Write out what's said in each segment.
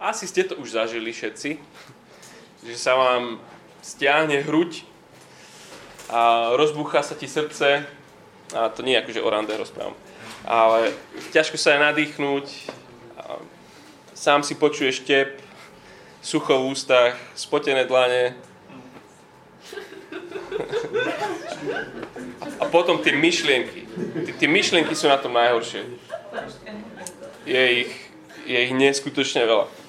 asi ste to už zažili všetci, že sa vám stiahne hruď a rozbúcha sa ti srdce, a to nie je akože o rande rozprávam, ale ťažko sa je nadýchnuť, sám si počuješ tep, sucho v ústach, spotené dlane. A potom tie myšlienky. Tie myšlienky sú na tom najhoršie. Je ich, je ich neskutočne veľa.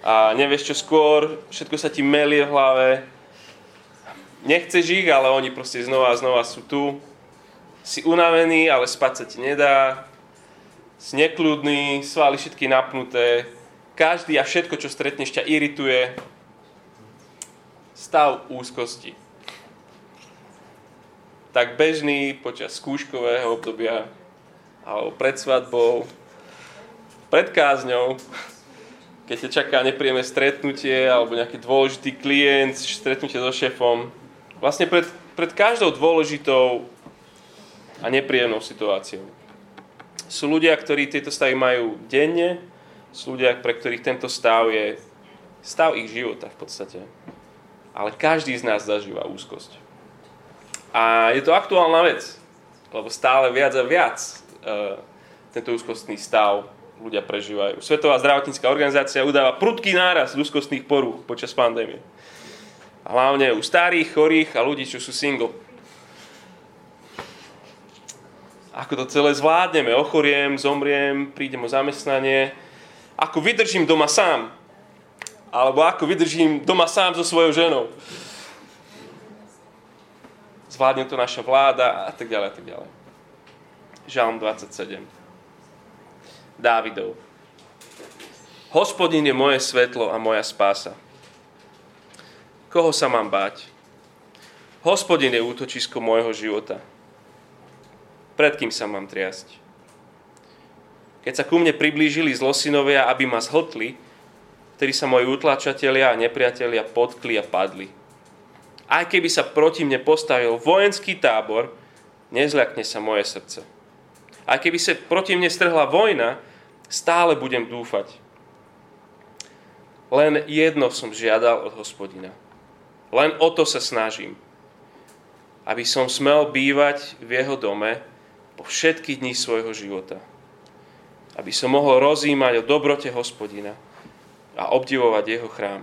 A nevieš čo skôr, všetko sa ti melie v hlave. Nechceš ich, ale oni proste znova a znova sú tu. Si unavený, ale spať sa ti nedá. Si nekľudný, svaly všetky napnuté, každý a všetko, čo stretneš, ťa irituje. Stav úzkosti. Tak bežný počas skúškového obdobia, alebo pred svadbou, pred kázňou, keď ťa čaká nepríjemné stretnutie alebo nejaký dôležitý klient, stretnutie so šéfom. Vlastne pred, pred každou dôležitou a nepríjemnou situáciou. Sú ľudia, ktorí tieto stavy majú denne, sú ľudia, pre ktorých tento stav je stav ich života v podstate. Ale každý z nás zažíva úzkosť. A je to aktuálna vec, lebo stále viac a viac uh, tento úzkostný stav ľudia prežívajú. Svetová zdravotnícká organizácia udáva prudký náraz úzkostných porúch počas pandémie. Hlavne u starých, chorých a ľudí, čo sú single. Ako to celé zvládneme? Ochoriem, zomriem, prídem o zamestnanie, ako vydržím doma sám. Alebo ako vydržím doma sám so svojou ženou. Zvládne to naša vláda a tak ďalej a tak ďalej. Žalm 27. Dávidov. Hospodin je moje svetlo a moja spása. Koho sa mám báť? Hospodin je útočisko môjho života. Pred kým sa mám triasť? Keď sa ku mne priblížili zlosinovia, aby ma zhltli, vtedy sa moji utlačatelia a nepriatelia potkli a padli. Aj keby sa proti mne postavil vojenský tábor, nezľakne sa moje srdce. Aj keby sa proti mne strhla vojna, stále budem dúfať. Len jedno som žiadal od hospodina. Len o to sa snažím. Aby som smel bývať v jeho dome po všetky dní svojho života aby som mohol rozímať o dobrote hospodina a obdivovať jeho chrám.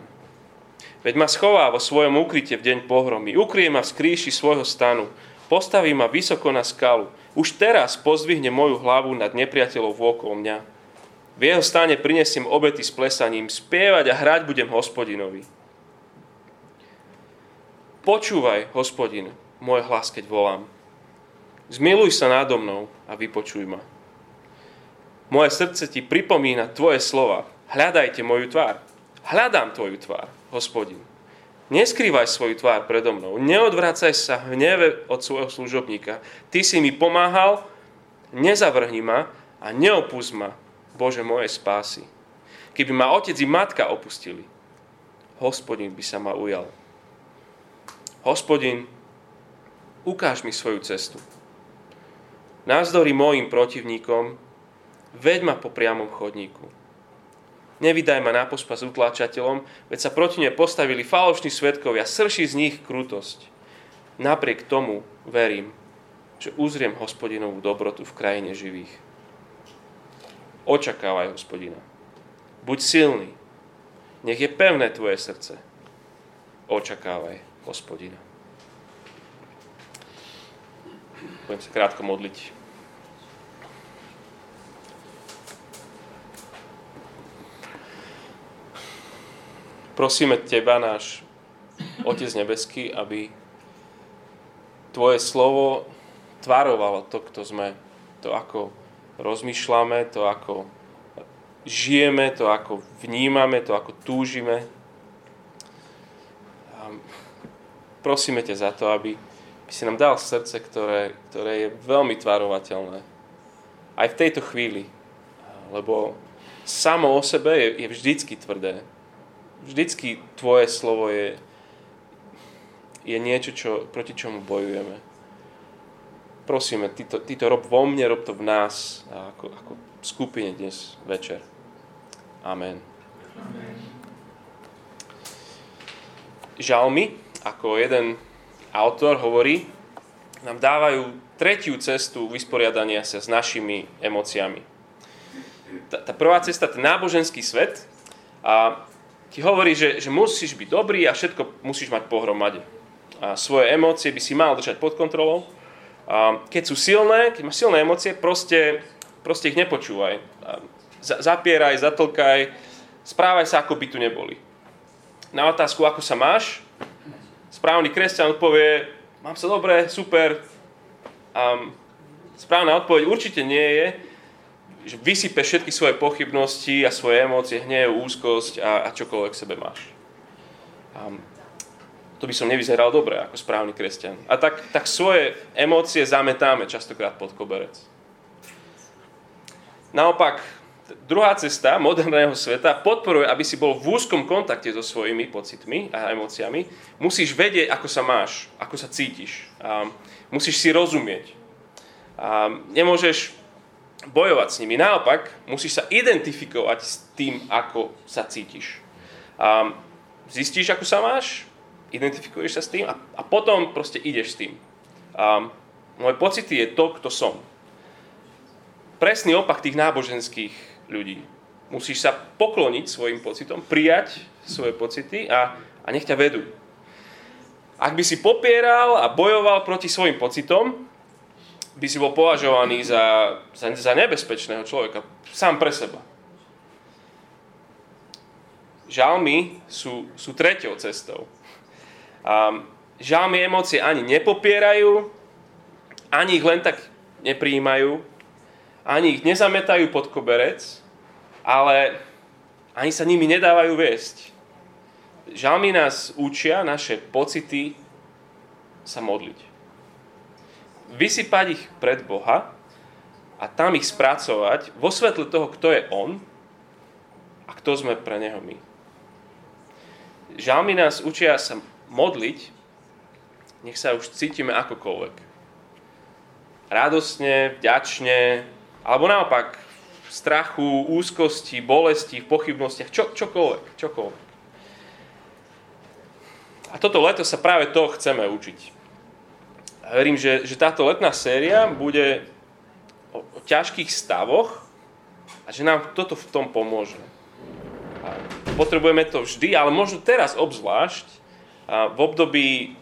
Veď ma schová vo svojom ukryte v deň pohromy, ukrie ma v skríši svojho stanu, postaví ma vysoko na skalu, už teraz pozdvihne moju hlavu nad nepriateľov okolo mňa. V jeho stane prinesiem obety s plesaním, spievať a hrať budem hospodinovi. Počúvaj, hospodin, môj hlas, keď volám. Zmiluj sa nádo mnou a vypočuj ma. Moje srdce ti pripomína tvoje slova. Hľadajte moju tvár. Hľadám tvoju tvár, hospodin. Neskrývaj svoju tvár predo mnou. Neodvracaj sa hneve od svojho služobníka. Ty si mi pomáhal, nezavrhni ma a neopúsť ma, Bože moje spásy. Keby ma otec i matka opustili, hospodin by sa ma ujal. Hospodin, ukáž mi svoju cestu. Názdory mojim protivníkom Veď ma po priamom chodníku. Nevydaj ma na pospa s utláčateľom, veď sa proti ne postavili falošní svetkovia, srší z nich krutosť. Napriek tomu verím, že uzriem hospodinovú dobrotu v krajine živých. Očakávaj hospodina. Buď silný. Nech je pevné tvoje srdce. Očakávaj hospodina. Budem sa krátko modliť. Prosíme Teba, náš Otec nebeský, aby Tvoje slovo tvarovalo to, kto sme, to, ako rozmýšľame, to, ako žijeme, to, ako vnímame, to, ako túžime. A prosíme ťa za to, aby, si nám dal srdce, ktoré, ktoré je veľmi tvarovateľné. Aj v tejto chvíli. Lebo samo o sebe je, je vždycky tvrdé vždycky tvoje slovo je, je niečo, čo, proti čomu bojujeme. Prosíme, ty to, ty to rob vo mne, rob to v nás, ako, ako skupine dnes večer. Amen. Žalmy, ako jeden autor hovorí, nám dávajú tretiu cestu vysporiadania sa s našimi emóciami. Tá, tá prvá cesta, ten náboženský svet, a ti hovorí, že, že musíš byť dobrý a všetko musíš mať pohromade. A svoje emócie by si mal držať pod kontrolou. A keď sú silné, keď máš silné emócie, proste, proste ich nepočúvaj. A zapieraj, zatlkaj, správaj sa, ako by tu neboli na otázku, ako sa máš, správny kresťan odpovie, mám sa dobre, super. A správna odpoveď určite nie je, že vysype všetky svoje pochybnosti a svoje emócie, hnev, úzkosť a, a čokoľvek sebe máš. A to by som nevyzeral dobre ako správny kresťan. A tak, tak svoje emócie zametáme častokrát pod koberec. Naopak, druhá cesta moderného sveta podporuje, aby si bol v úzkom kontakte so svojimi pocitmi a emóciami. Musíš vedieť, ako sa máš, ako sa cítiš. A musíš si rozumieť. A nemôžeš bojovať s nimi. Naopak, musíš sa identifikovať s tým, ako sa cítiš. A zistíš, ako sa máš, identifikuješ sa s tým a, a potom proste ideš s tým. A moje pocity je to, kto som. Presný opak tých náboženských ľudí. Musíš sa pokloniť svojim pocitom, prijať svoje pocity a, a nech ťa vedú. Ak by si popieral a bojoval proti svojim pocitom, by si bol považovaný za, za, za nebezpečného človeka, sám pre seba. Žalmy sú, sú tretiou cestou. A žalmy emócie ani nepopierajú, ani ich len tak neprijímajú, ani ich nezametajú pod koberec, ale ani sa nimi nedávajú viesť. Žalmy nás učia naše pocity sa modliť. Vysypať ich pred Boha a tam ich spracovať vo svetle toho, kto je On a kto sme pre Neho my. Žalmy nás učia sa modliť, nech sa už cítime akokoľvek. Radosne, vďačne, alebo naopak, v strachu, úzkosti, bolesti, v pochybnostiach, čo, čokoľvek, čokoľvek. A toto leto sa práve to chceme učiť. A verím, že, že táto letná séria bude o, o ťažkých stavoch a že nám toto v tom pomôže. A potrebujeme to vždy, ale možno teraz obzvlášť v období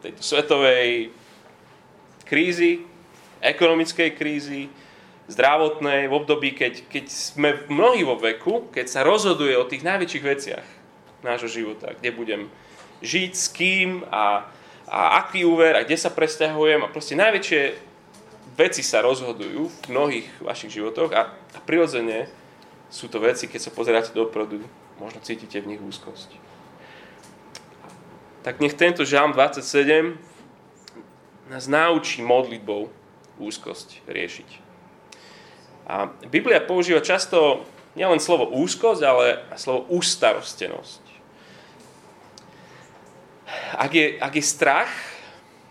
tejto svetovej krízy, ekonomickej krízy, zdravotnej, v období, keď, keď sme mnohí vo veku, keď sa rozhoduje o tých najväčších veciach nášho života, kde budem žiť, s kým a, a aký úver a kde sa presťahujem a proste najväčšie veci sa rozhodujú v mnohých vašich životoch a, a prirodzene sú to veci, keď sa pozeráte dopredu, možno cítite v nich úzkosť. Tak nech tento žalm 27 nás naučí modlitbou úzkosť riešiť. A Biblia používa často nielen slovo úzkosť, ale slovo ústarostenosť. Ak je, ak je strach,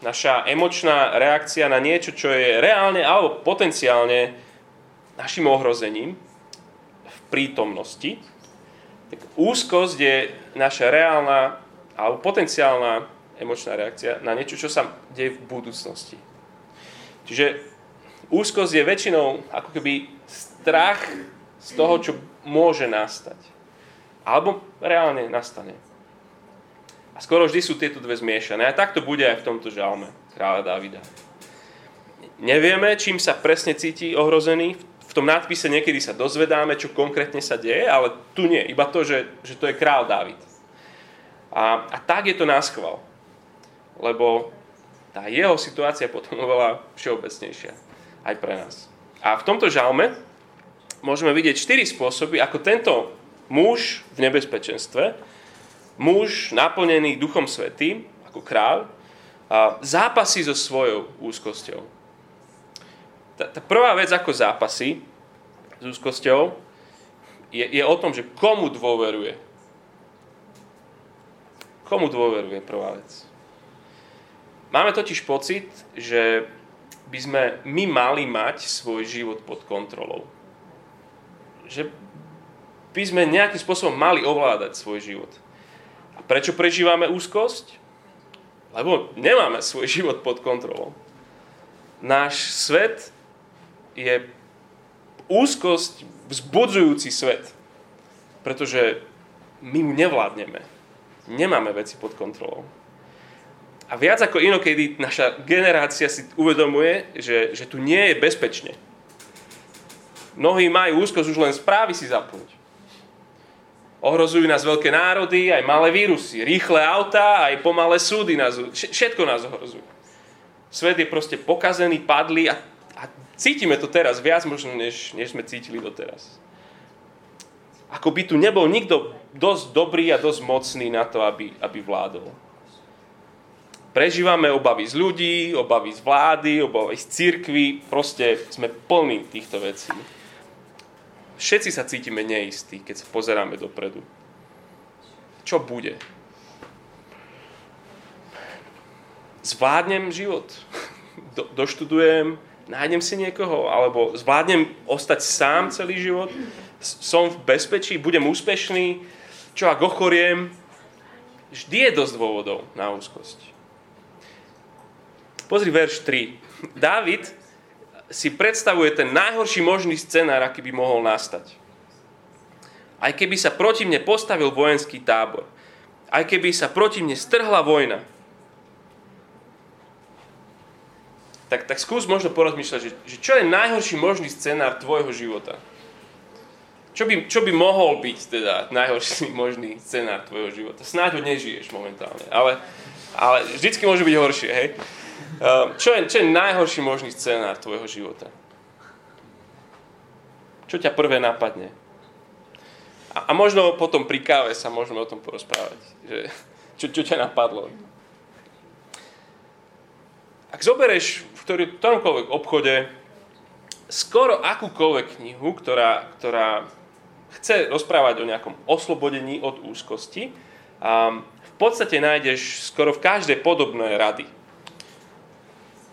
naša emočná reakcia na niečo, čo je reálne alebo potenciálne našim ohrozením v prítomnosti, tak úzkosť je naša reálna alebo potenciálna emočná reakcia na niečo, čo sa deje v budúcnosti. Čiže Úzkosť je väčšinou ako keby strach z toho, čo môže nastať. Alebo reálne nastane. A skoro vždy sú tieto dve zmiešané. A tak to bude aj v tomto žalme kráľa Davida. Nevieme, čím sa presne cíti ohrozený. V tom nadpise niekedy sa dozvedáme, čo konkrétne sa deje, ale tu nie. Iba to, že, že to je král David. A, a tak je to náschval. Lebo tá jeho situácia potom oveľa všeobecnejšia aj pre nás. A v tomto žalme môžeme vidieť štyri spôsoby, ako tento muž v nebezpečenstve, muž naplnený Duchom Svetým, ako kráľ, zápasí so svojou úzkosťou. Tá, tá prvá vec, ako zápasí s úzkosťou, je, je o tom, že komu dôveruje. Komu dôveruje prvá vec. Máme totiž pocit, že by sme my mali mať svoj život pod kontrolou. Že by sme nejakým spôsobom mali ovládať svoj život. A prečo prežívame úzkosť? Lebo nemáme svoj život pod kontrolou. Náš svet je úzkosť vzbudzujúci svet. Pretože my mu nevládneme. Nemáme veci pod kontrolou. A viac ako inokedy naša generácia si uvedomuje, že, že tu nie je bezpečne. Mnohí majú úzkosť už len správy si zapnúť. Ohrozujú nás veľké národy, aj malé vírusy, rýchle autá, aj pomalé súdy nás, všetko nás ohrozujú. Svet je proste pokazený, padlý a, a cítime to teraz viac možno, než, než sme cítili doteraz. Ako by tu nebol nikto dosť dobrý a dosť mocný na to, aby, aby vládol. Prežívame obavy z ľudí, obavy z vlády, obavy z církvy, proste sme plní týchto vecí. Všetci sa cítime neistí, keď sa pozeráme dopredu. Čo bude? Zvládnem život? Do, doštudujem? Nájdem si niekoho? Alebo zvládnem ostať sám celý život? Som v bezpečí? Budem úspešný? Čo ak ochoriem? Vždy je dosť dôvodov na úzkosť. Pozri verš 3. David si predstavuje ten najhorší možný scenár, aký by mohol nastať. Aj keby sa proti mne postavil vojenský tábor, aj keby sa proti mne strhla vojna, tak, tak skús možno porozmýšľať, že, že čo je najhorší možný scenár tvojho života. Čo by, čo by mohol byť teda najhorší možný scenár tvojho života? Snáď ho nežiješ momentálne, ale, ale vždycky môže byť horšie, hej? Ehm, čo je, čo je najhorší možný scenár tvojho života? Čo ťa prvé napadne? A, a možno potom pri káve sa môžeme o tom porozprávať. Že, čo, čo ťa napadlo? Ak zoberieš v ktoromkoľvek obchode skoro akúkoľvek knihu, ktorá, ktorá chce rozprávať o nejakom oslobodení od úzkosti, um, v podstate nájdeš skoro v každej podobnej rady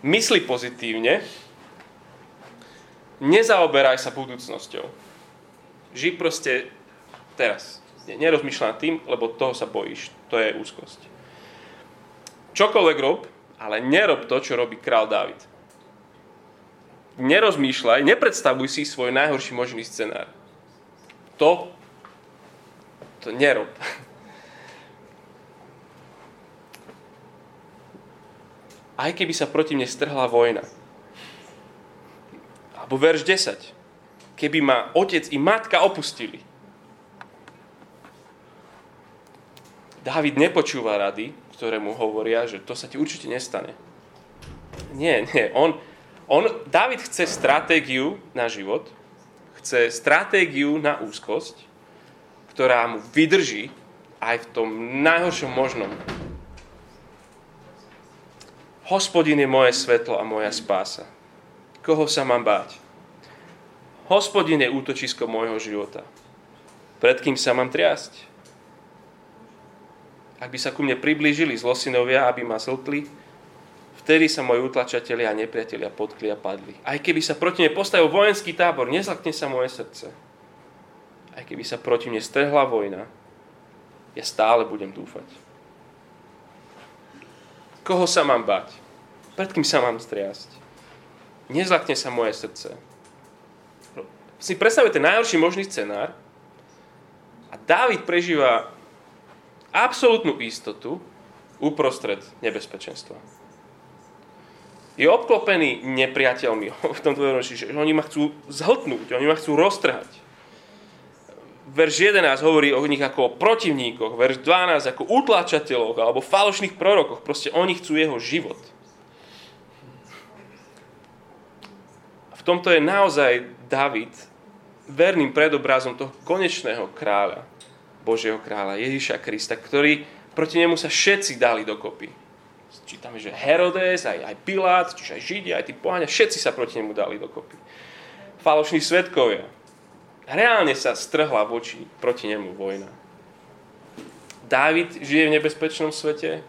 mysli pozitívne, nezaoberaj sa budúcnosťou. Žij proste teraz. Nerozmýšľaj nad tým, lebo toho sa bojíš. To je úzkosť. Čokoľvek rob, ale nerob to, čo robí král David. Nerozmýšľaj, nepredstavuj si svoj najhorší možný scenár. To, to nerob. aj keby sa proti mne strhla vojna. Alebo verš 10. Keby ma otec i matka opustili. Dávid nepočúva rady, ktoré mu hovoria, že to sa ti určite nestane. Nie, nie. On, on, Dávid chce stratégiu na život, chce stratégiu na úzkosť, ktorá mu vydrží aj v tom najhoršom možnom Hospodin je moje svetlo a moja spása. Koho sa mám báť? Hospodin je útočisko môjho života. Pred kým sa mám triasť? Ak by sa ku mne priblížili zlosinovia, aby ma zltli, vtedy sa moji utlačatelia a nepriatelia potkli a padli. Aj keby sa proti mne postavil vojenský tábor, nezlakne sa moje srdce. Aj keby sa proti mne strhla vojna, ja stále budem dúfať. Koho sa mám bať? Pred kým sa mám striasť? Nezlakne sa moje srdce. Si predstavujete najhorší možný scenár a Dávid prežíva absolútnu istotu uprostred nebezpečenstva. Je obklopený nepriateľmi v tomto že oni ma chcú zhltnúť, oni ma chcú roztrhať verš 11 hovorí o nich ako o protivníkoch, verš 12 ako utláčateľoch alebo falošných prorokoch. Proste oni chcú jeho život. V tomto je naozaj David verným predobrazom toho konečného kráľa, Božieho kráľa, Ježiša Krista, ktorý proti nemu sa všetci dali dokopy. Čítame, že Herodes, aj, aj Pilát, čiže aj Židia, aj tí poháňa, všetci sa proti nemu dali dokopy. Falošní svetkovia, reálne sa strhla voči proti nemu vojna. Dávid žije v nebezpečnom svete,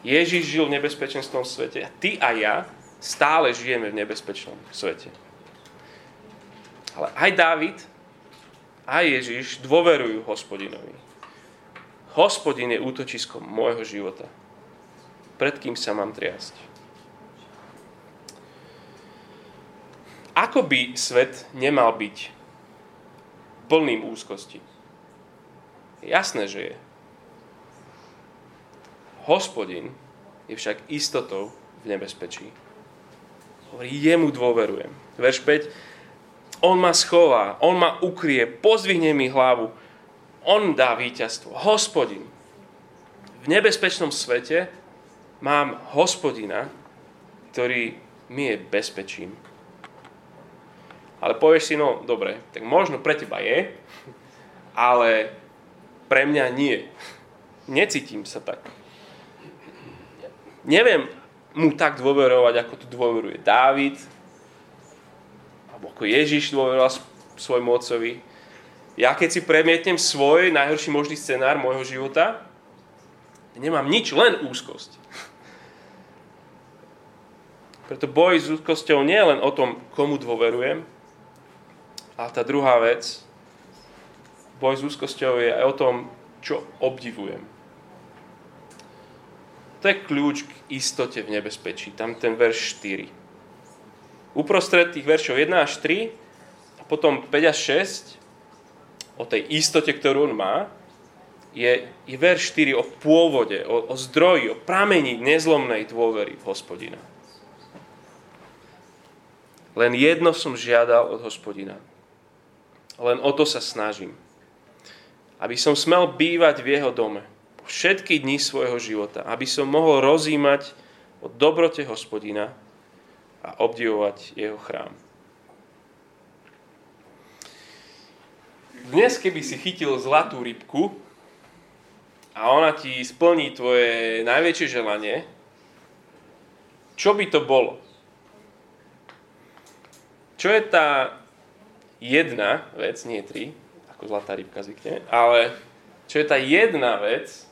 Ježiš žil v nebezpečenskom svete a ty a ja stále žijeme v nebezpečnom svete. Ale aj Dávid, a Ježiš dôverujú hospodinovi. Hospodin je útočiskom môjho života. Pred kým sa mám triasť? Ako by svet nemal byť plným úzkosti? Jasné, že je. Hospodin je však istotou v nebezpečí. Hovorí, jemu dôverujem. Verš 5. On ma schová, on ma ukrie, pozdvihne mi hlavu, on dá víťazstvo. Hospodin. V nebezpečnom svete mám hospodina, ktorý mi je bezpečím. Ale povieš si, no dobre, tak možno pre teba je, ale pre mňa nie. Necítim sa tak. Neviem mu tak dôverovať, ako tu dôveruje Dávid, alebo ako Ježiš dôveroval svojmu otcovi. Ja keď si premietnem svoj najhorší možný scenár môjho života, nemám nič, len úzkosť. Preto boj s úzkosťou nie je len o tom, komu dôverujem, ale tá druhá vec, boj s úzkosťou je aj o tom, čo obdivujem. To je kľúč k istote v nebezpečí. Tam ten verš 4. Uprostred tých veršov 1 až 3 a potom 5 až 6 o tej istote, ktorú on má, je, je verš 4 o pôvode, o, o zdroji, o pramení nezlomnej dôvery v hospodina. Len jedno som žiadal od hospodina. Len o to sa snažím. Aby som smel bývať v jeho dome všetky dni svojho života, aby som mohol rozímať o dobrote hospodina a obdivovať jeho chrám. Dnes, keby si chytil zlatú rybku a ona ti splní tvoje najväčšie želanie, čo by to bolo? Čo je tá jedna vec, nie tri, ako zlatá rybka zvykne, ale čo je tá jedna vec,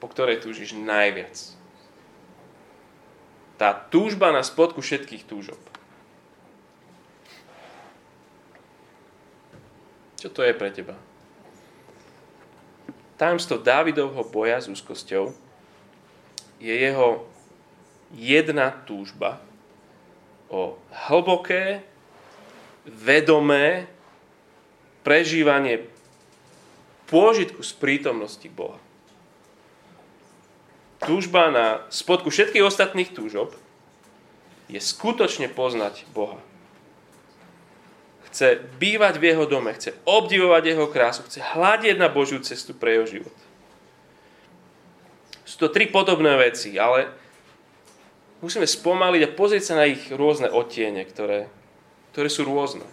po ktorej túžiš najviac. Tá túžba na spodku všetkých túžob. Čo to je pre teba? Tajomstvo Dávidovho boja s úzkosťou je jeho jedna túžba o hlboké, vedomé prežívanie pôžitku z prítomnosti Boha túžba na spodku všetkých ostatných túžob je skutočne poznať Boha. Chce bývať v jeho dome, chce obdivovať jeho krásu, chce hľadieť na Božiu cestu pre jeho život. Sú to tri podobné veci, ale musíme spomaliť a pozrieť sa na ich rôzne odtiene, ktoré, ktoré sú rôzne.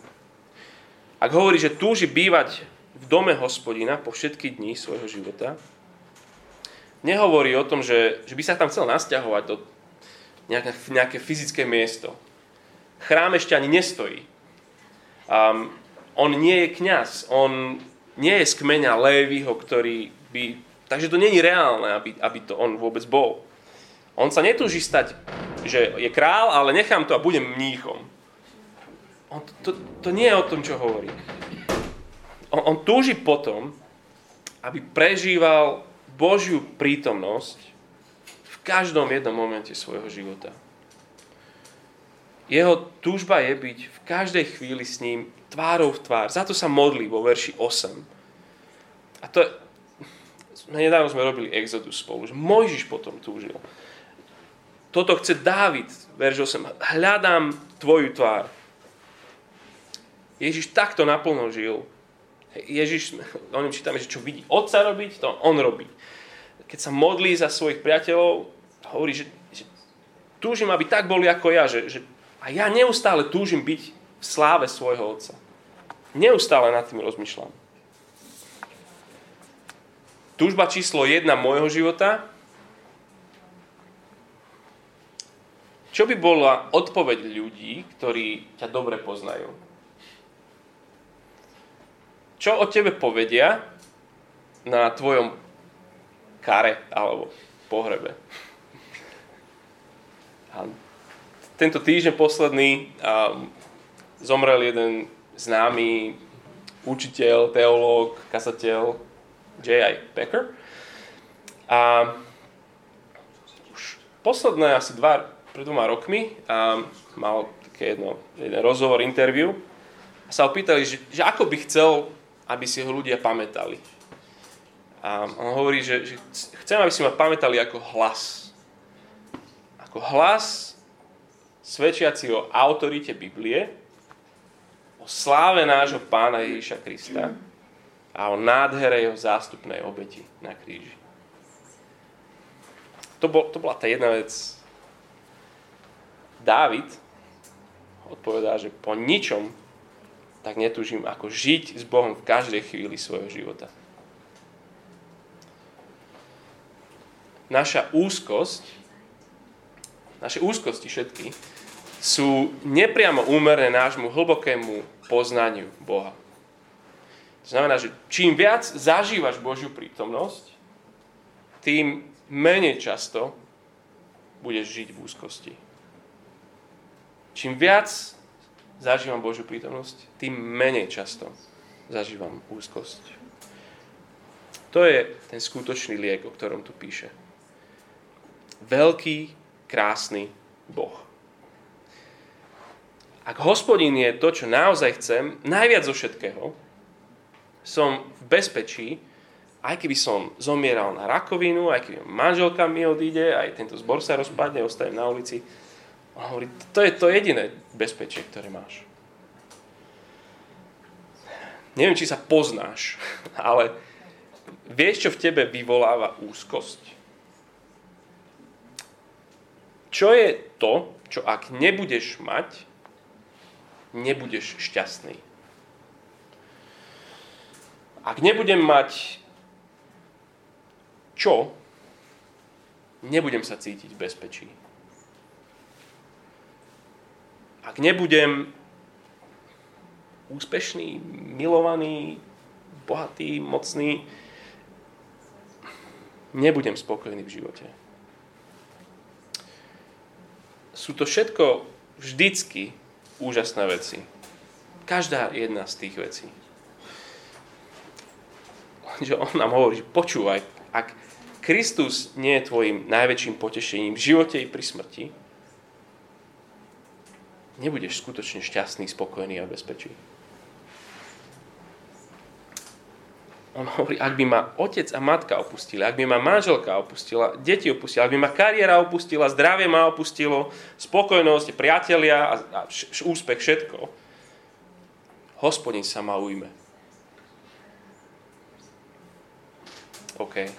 Ak hovorí, že túži bývať v dome hospodina po všetky dní svojho života, nehovorí o tom, že, že by sa tam chcel nasťahovať do nejaké, nejaké fyzické miesto. Chrám ešte ani nestojí. Um, on nie je kňaz, on nie je z kmeňa Lévyho, ktorý by... Takže to je reálne, aby, aby to on vôbec bol. On sa netúži stať, že je král, ale nechám to a budem mníchom. On, to, to, nie je o tom, čo hovorí. On, on túži potom, aby prežíval Božiu prítomnosť v každom jednom momente svojho života. Jeho túžba je byť v každej chvíli s ním tvárou v tvár. Za to sa modlí vo verši 8. A to nedávno sme robili Exodus spolu, že Mojžiš potom túžil. Toto chce Dávid, verš 8. Hľadám tvoju tvár. Ježiš takto naplno žil Ježiš, o ňom čítame, že čo vidí otca robiť, to on robí. Keď sa modlí za svojich priateľov, hovorí, že, že túžim, aby tak boli ako ja, že, že a ja neustále túžim byť v sláve svojho otca. Neustále nad tým rozmýšľam. Túžba číslo jedna môjho života. Čo by bola odpoveď ľudí, ktorí ťa dobre poznajú? čo o tebe povedia na tvojom kare alebo pohrebe. Tento týždeň posledný a, zomrel jeden známy učiteľ, teológ, kazateľ J.I. Becker. A už posledné asi dva, pred dvoma rokmi a mal také jedno, jeden rozhovor, interview a sa opýtali, že, že ako by chcel, aby si ho ľudia pamätali. A on hovorí, že, že chcem, aby si ma pamätali ako hlas. Ako hlas svedčiaci o autorite Biblie, o sláve nášho pána Ježiša Krista a o nádhere jeho zástupnej obeti na kríži. To, bol, to bola tá jedna vec. Dávid odpovedá, že po ničom tak netúžim ako žiť s Bohom v každej chvíli svojho života. Naša úzkosť, naše úzkosti všetky, sú nepriamo úmerné nášmu hlbokému poznaniu Boha. To znamená, že čím viac zažívaš Božiu prítomnosť, tým menej často budeš žiť v úzkosti. Čím viac zažívam Božiu prítomnosť, tým menej často zažívam úzkosť. To je ten skutočný liek, o ktorom tu píše. Veľký, krásny Boh. Ak hospodín je to, čo naozaj chcem, najviac zo všetkého, som v bezpečí, aj keby som zomieral na rakovinu, aj keby manželka mi odíde, aj tento zbor sa rozpadne, ostajem na ulici. On hovorí, to je to jediné bezpečie, ktoré máš. Neviem, či sa poznáš, ale vieš, čo v tebe vyvoláva úzkosť? Čo je to, čo ak nebudeš mať, nebudeš šťastný. Ak nebudem mať čo, nebudem sa cítiť v bezpečí. Ak nebudem úspešný, milovaný, bohatý, mocný, nebudem spokojný v živote. Sú to všetko vždycky úžasné veci. Každá jedna z tých vecí. Že on nám hovorí, že počúvaj, ak Kristus nie je tvojim najväčším potešením v živote i pri smrti, nebudeš skutočne šťastný, spokojný a bezpečný. On hovorí, ak by ma otec a matka opustili, ak by ma manželka opustila, deti opustila, ak by ma kariéra opustila, zdravie ma opustilo, spokojnosť, priatelia a, a š, úspech, všetko, hospodin sa ma ujme. OK.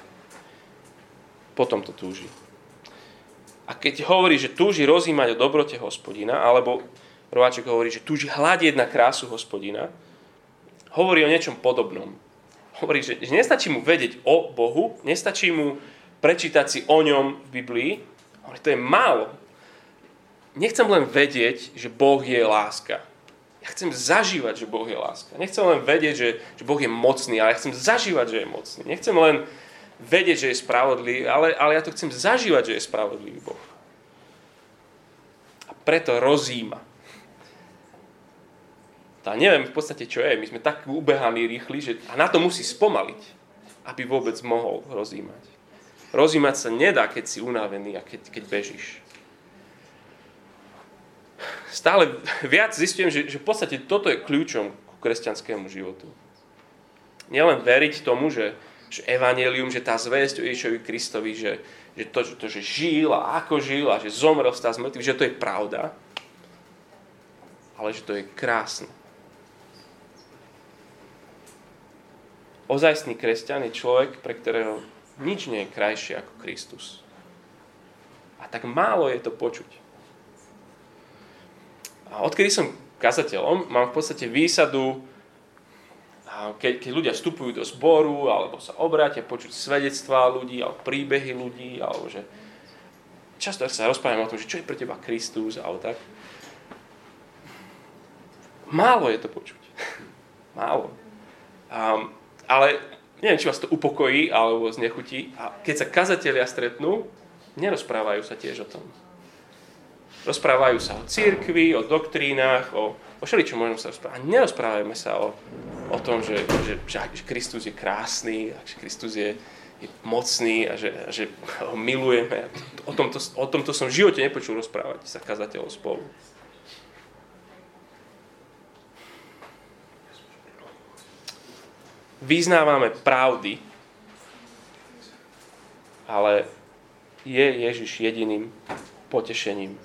Potom to túži. A keď hovorí, že túži rozímať o dobrote hospodina, alebo Rováček hovorí, že túži hľadieť na krásu hospodina, hovorí o niečom podobnom hovorí, že, že nestačí mu vedieť o Bohu, nestačí mu prečítať si o ňom v Biblii, hovorí, to je málo. Nechcem len vedieť, že Boh je láska. Ja chcem zažívať, že Boh je láska. Nechcem len vedieť, že, že Boh je mocný, ale ja chcem zažívať, že je mocný. Nechcem len vedieť, že je spravodlivý, ale, ale ja to chcem zažívať, že je spravodlivý Boh. A preto rozíma tá neviem v podstate, čo je. My sme tak ubehaní rýchli, že a na to musí spomaliť, aby vôbec mohol rozímať. Rozímať sa nedá, keď si unavený a keď, keď bežíš. Stále viac zistujem, že, že v podstate toto je kľúčom ku kresťanskému životu. Nielen veriť tomu, že, že evanelium, že tá zväzť o Ježišovi Kristovi, že, že to, to, že žil a ako žil a že zomrel stá z že to je pravda, ale že to je krásne. Ozajstný kresťan je človek, pre ktorého nič nie je krajšie ako Kristus. A tak málo je to počuť. A odkedy som kazateľom, mám v podstate výsadu, keď, keď ľudia vstupujú do zboru, alebo sa obrátia počuť svedectvá ľudí, alebo príbehy ľudí, alebo že často sa rozprávame o tom, že čo je pre teba Kristus, alebo tak. Málo je to počuť. Málo. Um, ale neviem, či vás to upokojí alebo znechutí. A keď sa kazatelia stretnú, nerozprávajú sa tiež o tom. rozprávajú sa o cirkvi, o doktrínach, o, o všeličom možno sa rozprávať. A nerozprávajme sa o, o tom, že, že, že, že Kristus je krásny, že Kristus je, je mocný a že, a že ho milujeme. O tomto, o tomto som v živote nepočul rozprávať sa kazateľov spolu. Vyznávame pravdy, ale je Ježiš jediným potešením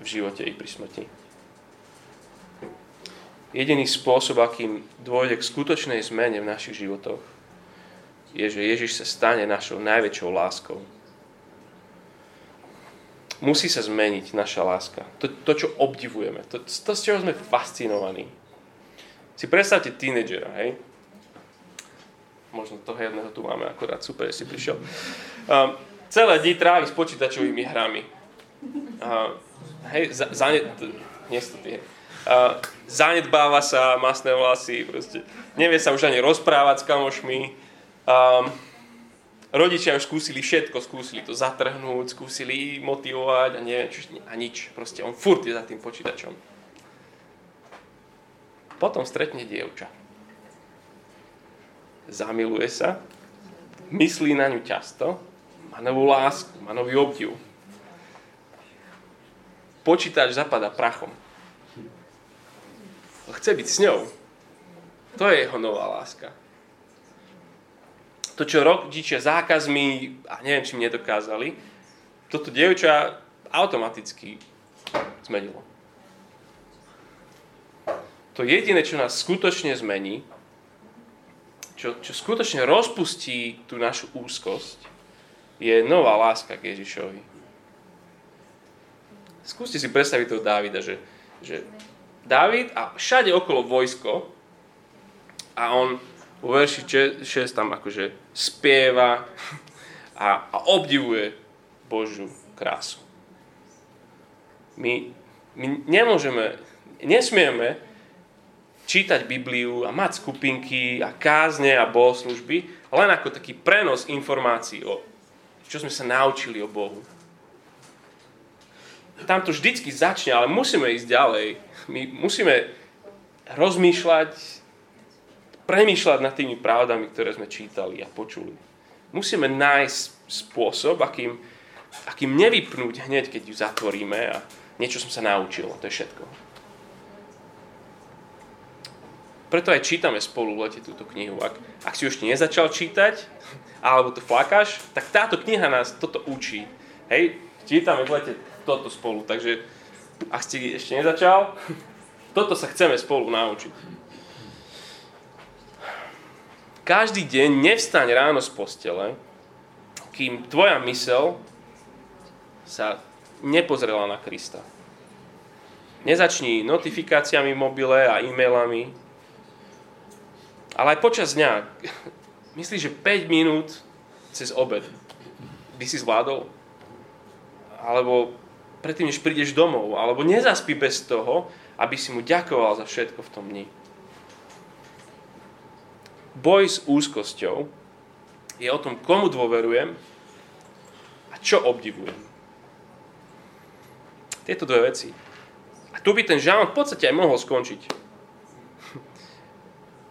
v živote i pri smrti. Jediný spôsob, akým dôjde k skutočnej zmene v našich životoch, je, že Ježiš sa stane našou najväčšou láskou. Musí sa zmeniť naša láska. To, to čo obdivujeme. To, to, z čoho sme fascinovaní. Si predstavte tínedžera, hej? Možno toho jedného tu máme akorát, super, si prišiel. Um, celé dní trávi s počítačovými hrami. Uh, hej, za, zane, hej. Zanedbáva sa masné vlasy, proste. nevie sa už ani rozprávať s kamošmi. Um, rodičia už skúsili všetko, skúsili to zatrhnúť, skúsili motivovať a neviem, čo, a nič. Proste on furt je za tým počítačom. Potom stretne dievča. Zamiluje sa, myslí na ňu často má novú lásku, má nový obdiv. Počítač zapada prachom. Chce byť s ňou. To je jeho nová láska. To, čo rodičia zákazmi a neviem, čím nedokázali, toto dievča automaticky zmenilo. To jediné, čo nás skutočne zmení, čo, čo skutočne rozpustí tú našu úzkosť, je nová láska k Ježišovi. Skúste si predstaviť toho Dávida, že, že Dávid a všade okolo vojsko a on vo verši 6 tam akože spieva a, a obdivuje Božiu krásu. My, my nemôžeme, nesmieme čítať Bibliu a mať skupinky a kázne a bohoslužby len ako taký prenos informácií o čo sme sa naučili o Bohu. Tam to vždycky začne, ale musíme ísť ďalej. My musíme rozmýšľať, premýšľať nad tými pravdami, ktoré sme čítali a počuli. Musíme nájsť spôsob, akým, akým nevypnúť hneď, keď ju zatvoríme a niečo som sa naučil. To je všetko. Preto aj čítame spolu v lete túto knihu. Ak, ak si už nezačal čítať, alebo to flakáš, tak táto kniha nás toto učí. Hej, čítame v lete toto spolu, takže ak si ešte nezačal, toto sa chceme spolu naučiť. Každý deň nevstaň ráno z postele, kým tvoja mysel sa nepozrela na Krista. Nezačni notifikáciami mobile a e-mailami, ale aj počas dňa Myslíš, že 5 minút cez obed by si zvládol? Alebo predtým, než prídeš domov? Alebo nezaspí bez toho, aby si mu ďakoval za všetko v tom dni? Boj s úzkosťou je o tom, komu dôverujem a čo obdivujem. Tieto dve veci. A tu by ten žalm v podstate aj mohol skončiť.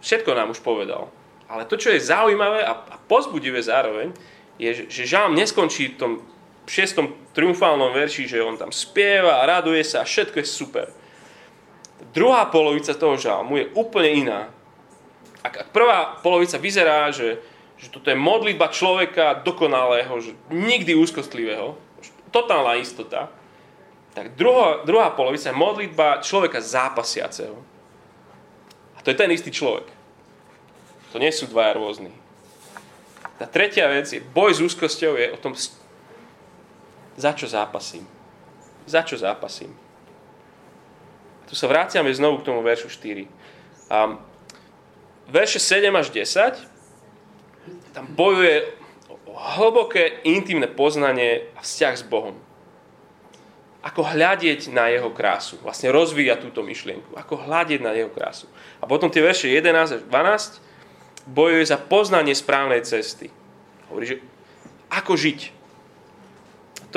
Všetko nám už povedal. Ale to, čo je zaujímavé a, pozbudivé zároveň, je, že Žám neskončí v tom šiestom triumfálnom verši, že on tam spieva a raduje sa a všetko je super. Druhá polovica toho žalmu je úplne iná. Ak, ak prvá polovica vyzerá, že, že toto je modlitba človeka dokonalého, že nikdy úzkostlivého, totálna istota, tak druhá, druhá polovica je modlitba človeka zápasiaceho. A to je ten istý človek. To nie sú dvaja rôzni. Tá tretia vec je, boj s úzkosťou je o tom, za čo zápasím. Za čo zápasím. Tu sa vráciame znovu k tomu veršu 4. A verše 7 až 10 tam bojuje o hlboké, intimné poznanie a vzťah s Bohom. Ako hľadieť na jeho krásu. Vlastne rozvíja túto myšlienku. Ako hľadieť na jeho krásu. A potom tie verše 11 až 12 bojuje za poznanie správnej cesty. Hovorí, že ako žiť.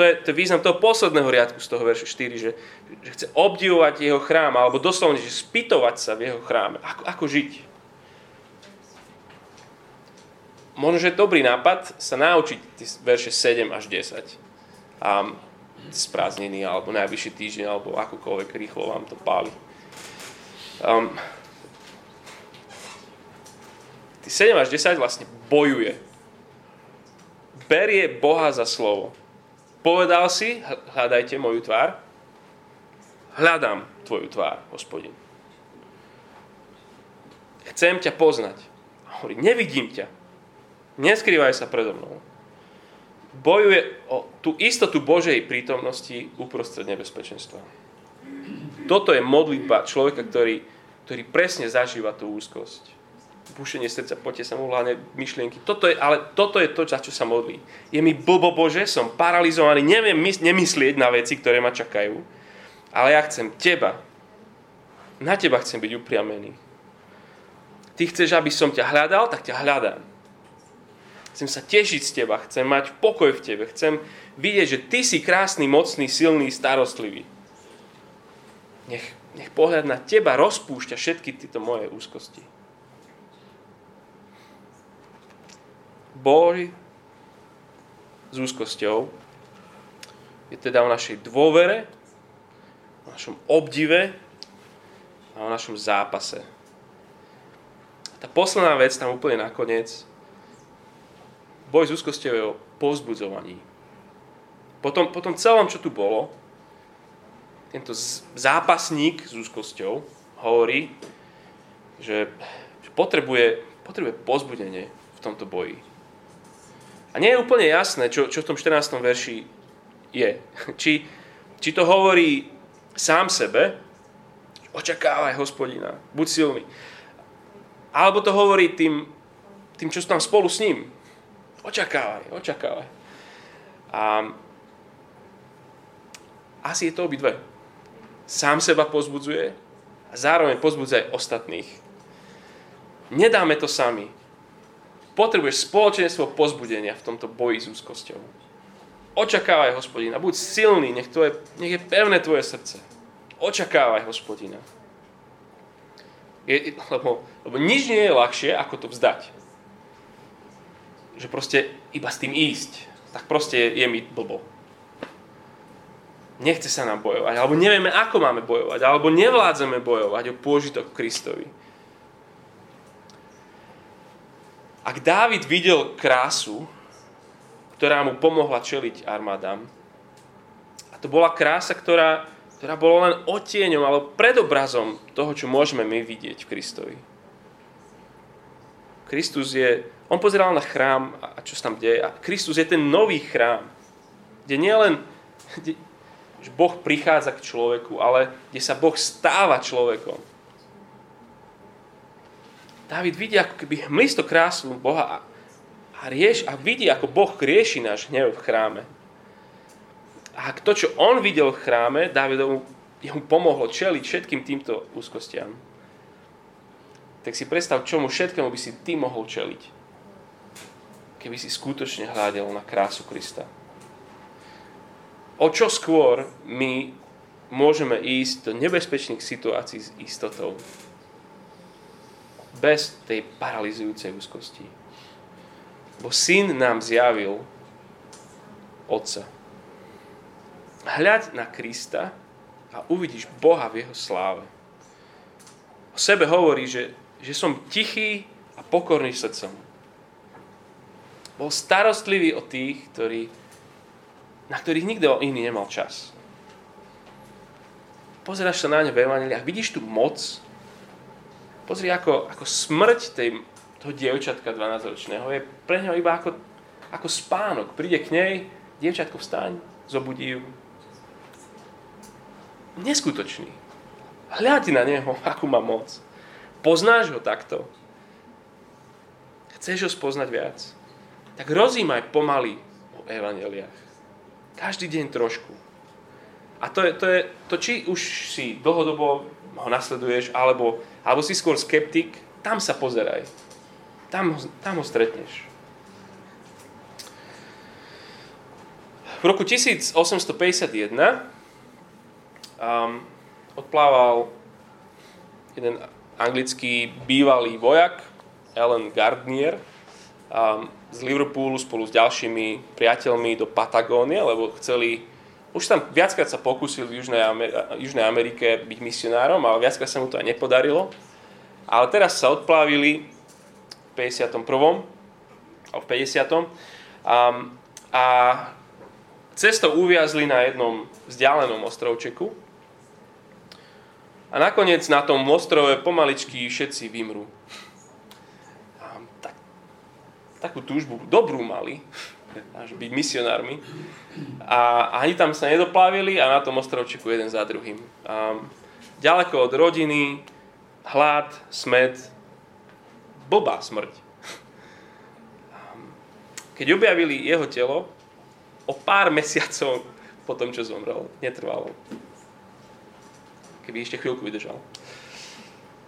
To je, to je význam toho posledného riadku z toho veršu 4, že, že chce obdivovať jeho chrám, alebo doslovne, že spýtovať sa v jeho chráme. Ako, ako žiť? Možno, že je dobrý nápad sa naučiť verše 7 až 10. A z prázdniny, alebo najvyšší týždeň, alebo akokoľvek rýchlo vám to páli. Um, 7 až 10 vlastne bojuje. Berie Boha za slovo. Povedal si, hľadajte moju tvár. Hľadám tvoju tvár, hospodin. Chcem ťa poznať. A hovorí, nevidím ťa. Neskrývaj sa predo mnou. Bojuje o tú istotu Božej prítomnosti uprostred nebezpečenstva. Toto je modlitba človeka, ktorý, ktorý presne zažíva tú úzkosť bušenie srdca, poďte sa mu hlavne myšlienky. Toto je, ale toto je to, za čo sa modlí. Je mi blbo Bože, som paralizovaný, neviem nemyslieť na veci, ktoré ma čakajú, ale ja chcem teba. Na teba chcem byť upriamený. Ty chceš, aby som ťa hľadal, tak ťa hľadám. Chcem sa tešiť z teba, chcem mať pokoj v tebe, chcem vidieť, že ty si krásny, mocný, silný, starostlivý. Nech, nech pohľad na teba rozpúšťa všetky tieto moje úzkosti. Boj s úzkosťou je teda o našej dôvere, o našom obdive a o našom zápase. Tá posledná vec tam úplne nakoniec, boj s úzkosťou je o pozbudzovaní. Potom, potom celom, čo tu bolo, tento zápasník s úzkosťou hovorí, že, že potrebuje, potrebuje pozbudenie v tomto boji. A nie je úplne jasné, čo, čo v tom 14. verši je. Či, či to hovorí sám sebe, očakávaj hospodina, buď silný. Alebo to hovorí tým, tým, čo sú tam spolu s ním. Očakávaj, očakávaj. A asi je to obidve. Sám seba pozbudzuje a zároveň pozbudzuje ostatných. Nedáme to sami potrebuješ spoločenstvo pozbudenia v tomto boji s úzkosťou. Očakávaj hospodina, buď silný, nech, tvoje, nech je pevné tvoje srdce. Očakávaj hospodina. Je, lebo, lebo nič nie je ľahšie, ako to vzdať. Že proste iba s tým ísť, tak proste je, je mi blbo. Nechce sa nám bojovať, alebo nevieme, ako máme bojovať, alebo nevládzeme bojovať o pôžitok Kristovi. Ak Dávid videl krásu, ktorá mu pomohla čeliť armádam, a to bola krása, ktorá, ktorá bola len otieňom alebo predobrazom toho, čo môžeme my vidieť v Kristovi. Kristus je, on pozeral na chrám a čo sa tam deje. A Kristus je ten nový chrám, kde nielen kde, že Boh prichádza k človeku, ale kde sa Boh stáva človekom. Dávid vidí ako keby hmlisto krásu Boha a, a, rieš, a vidí, ako Boh rieši náš hnev v chráme. A to, čo on videl v chráme, Dávidovu mu pomohlo čeliť všetkým týmto úzkostiam. Tak si predstav, čomu všetkému by si ty mohol čeliť, keby si skutočne hľadel na krásu Krista. O čo skôr my môžeme ísť do nebezpečných situácií s istotou bez tej paralizujúcej úzkosti. Bo syn nám zjavil Otca. Hľaď na Krista a uvidíš Boha v jeho sláve. O sebe hovorí, že, že som tichý a pokorný srdcom. Bol starostlivý o tých, ktorí, na ktorých nikto iný nemal čas. Pozeráš sa na ne v Evangeliách, vidíš tú moc, Pozri, ako, ako smrť tej, toho dievčatka 12-ročného je pre neho iba ako, ako spánok. Príde k nej, dievčatko vstaň, zobudí ju. Neskutočný. Hľadí na neho, akú má moc. Poznáš ho takto. Chceš ho spoznať viac? Tak rozímaj pomaly o evaneliách. Každý deň trošku. A to je, to je to, či už si dlhodobo ho nasleduješ, alebo alebo si skôr skeptik, tam sa pozeraj. Tam, tam ho stretneš. V roku 1851 um, odplával jeden anglický bývalý vojak, Alan Gardnier, um, z Liverpoolu spolu s ďalšími priateľmi do Patagónie, lebo chceli, už tam viackrát sa pokúsil v Južnej, Amer- Južnej Amerike byť misionárom, ale viackrát sa mu to aj nepodarilo. Ale teraz sa odplávili v 51. alebo v 50. Um, a cestou uviazli na jednom vzdialenom ostrovčeku a nakoniec na tom ostrove pomaličky všetci vymrú. A tak, takú túžbu dobrú mali, až byť misionármi. A ani tam sa nedoplavili a na tom ostrovčeku jeden za druhým. A ďaleko od rodiny, hlad, smed, blbá smrť. Keď objavili jeho telo, o pár mesiacov po tom, čo zomrel. Netrvalo. Keby ešte chvíľku vydržal.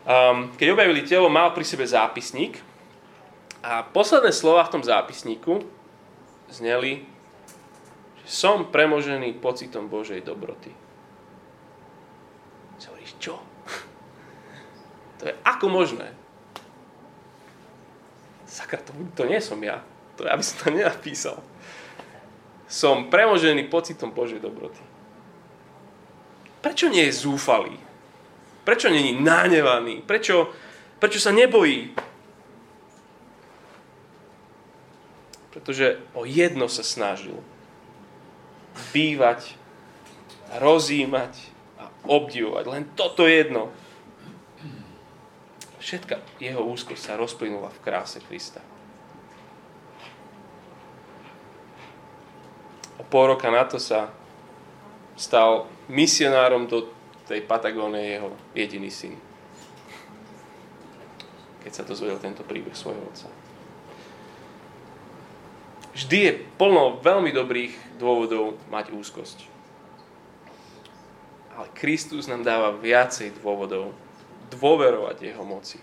Um, keď objavili telo, mal pri sebe zápisník a posledné slova v tom zápisníku zneli, že som premožený pocitom Božej dobroty. Si hovoríš, čo? To je ako možné? Sakra, to, to nie som ja. To ja by som to nenapísal som premožený pocitom Božej dobroty. Prečo nie je zúfalý? Prečo je nánevaný? Prečo, prečo sa nebojí? Pretože o jedno sa snažil. Bývať, rozímať a obdivovať. Len toto jedno. Všetka jeho úzkosť sa rozplynula v kráse Krista. pol roka na to sa stal misionárom do tej Patagónie jeho jediný syn. Keď sa dozvedel tento príbeh svojho otca. Vždy je plno veľmi dobrých dôvodov mať úzkosť. Ale Kristus nám dáva viacej dôvodov dôverovať Jeho moci.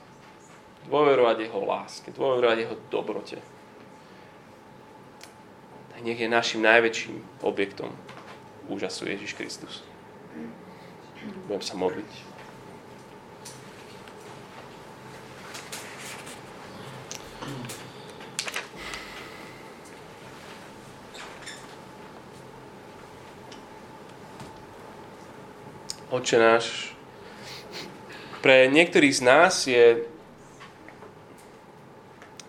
Dôverovať Jeho láske, dôverovať Jeho dobrote nech je našim najväčším objektom úžasu Ježiš Kristus. Budem sa modliť. Oče náš, pre niektorých z nás je,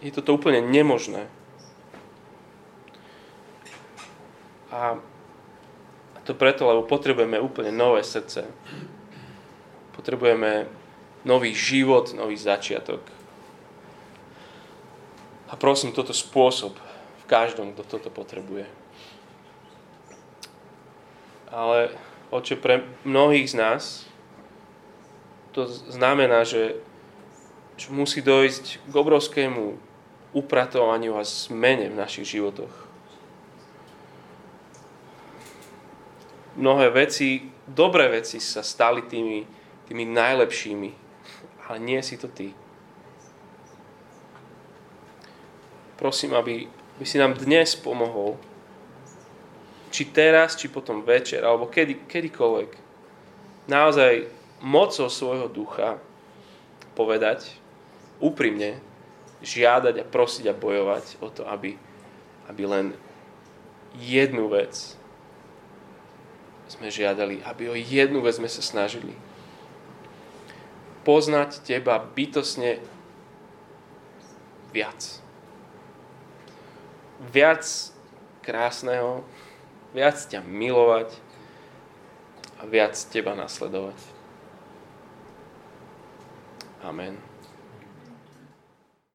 je toto úplne nemožné. A to preto, lebo potrebujeme úplne nové srdce. Potrebujeme nový život, nový začiatok. A prosím, toto spôsob v každom, kto toto potrebuje. Ale, oče, pre mnohých z nás to znamená, že musí dojsť k obrovskému upratovaniu a zmene v našich životoch mnohé veci, dobré veci sa stali tými, tými najlepšími, ale nie si to ty. Prosím, aby, aby si nám dnes pomohol, či teraz, či potom večer, alebo kedy, kedykoľvek, naozaj mocou svojho ducha povedať úprimne, žiadať a prosiť a bojovať o to, aby, aby len jednu vec sme žiadali, aby o jednu vec sme sa snažili. Poznať teba bytosne viac. Viac krásneho, viac ťa milovať a viac teba nasledovať. Amen.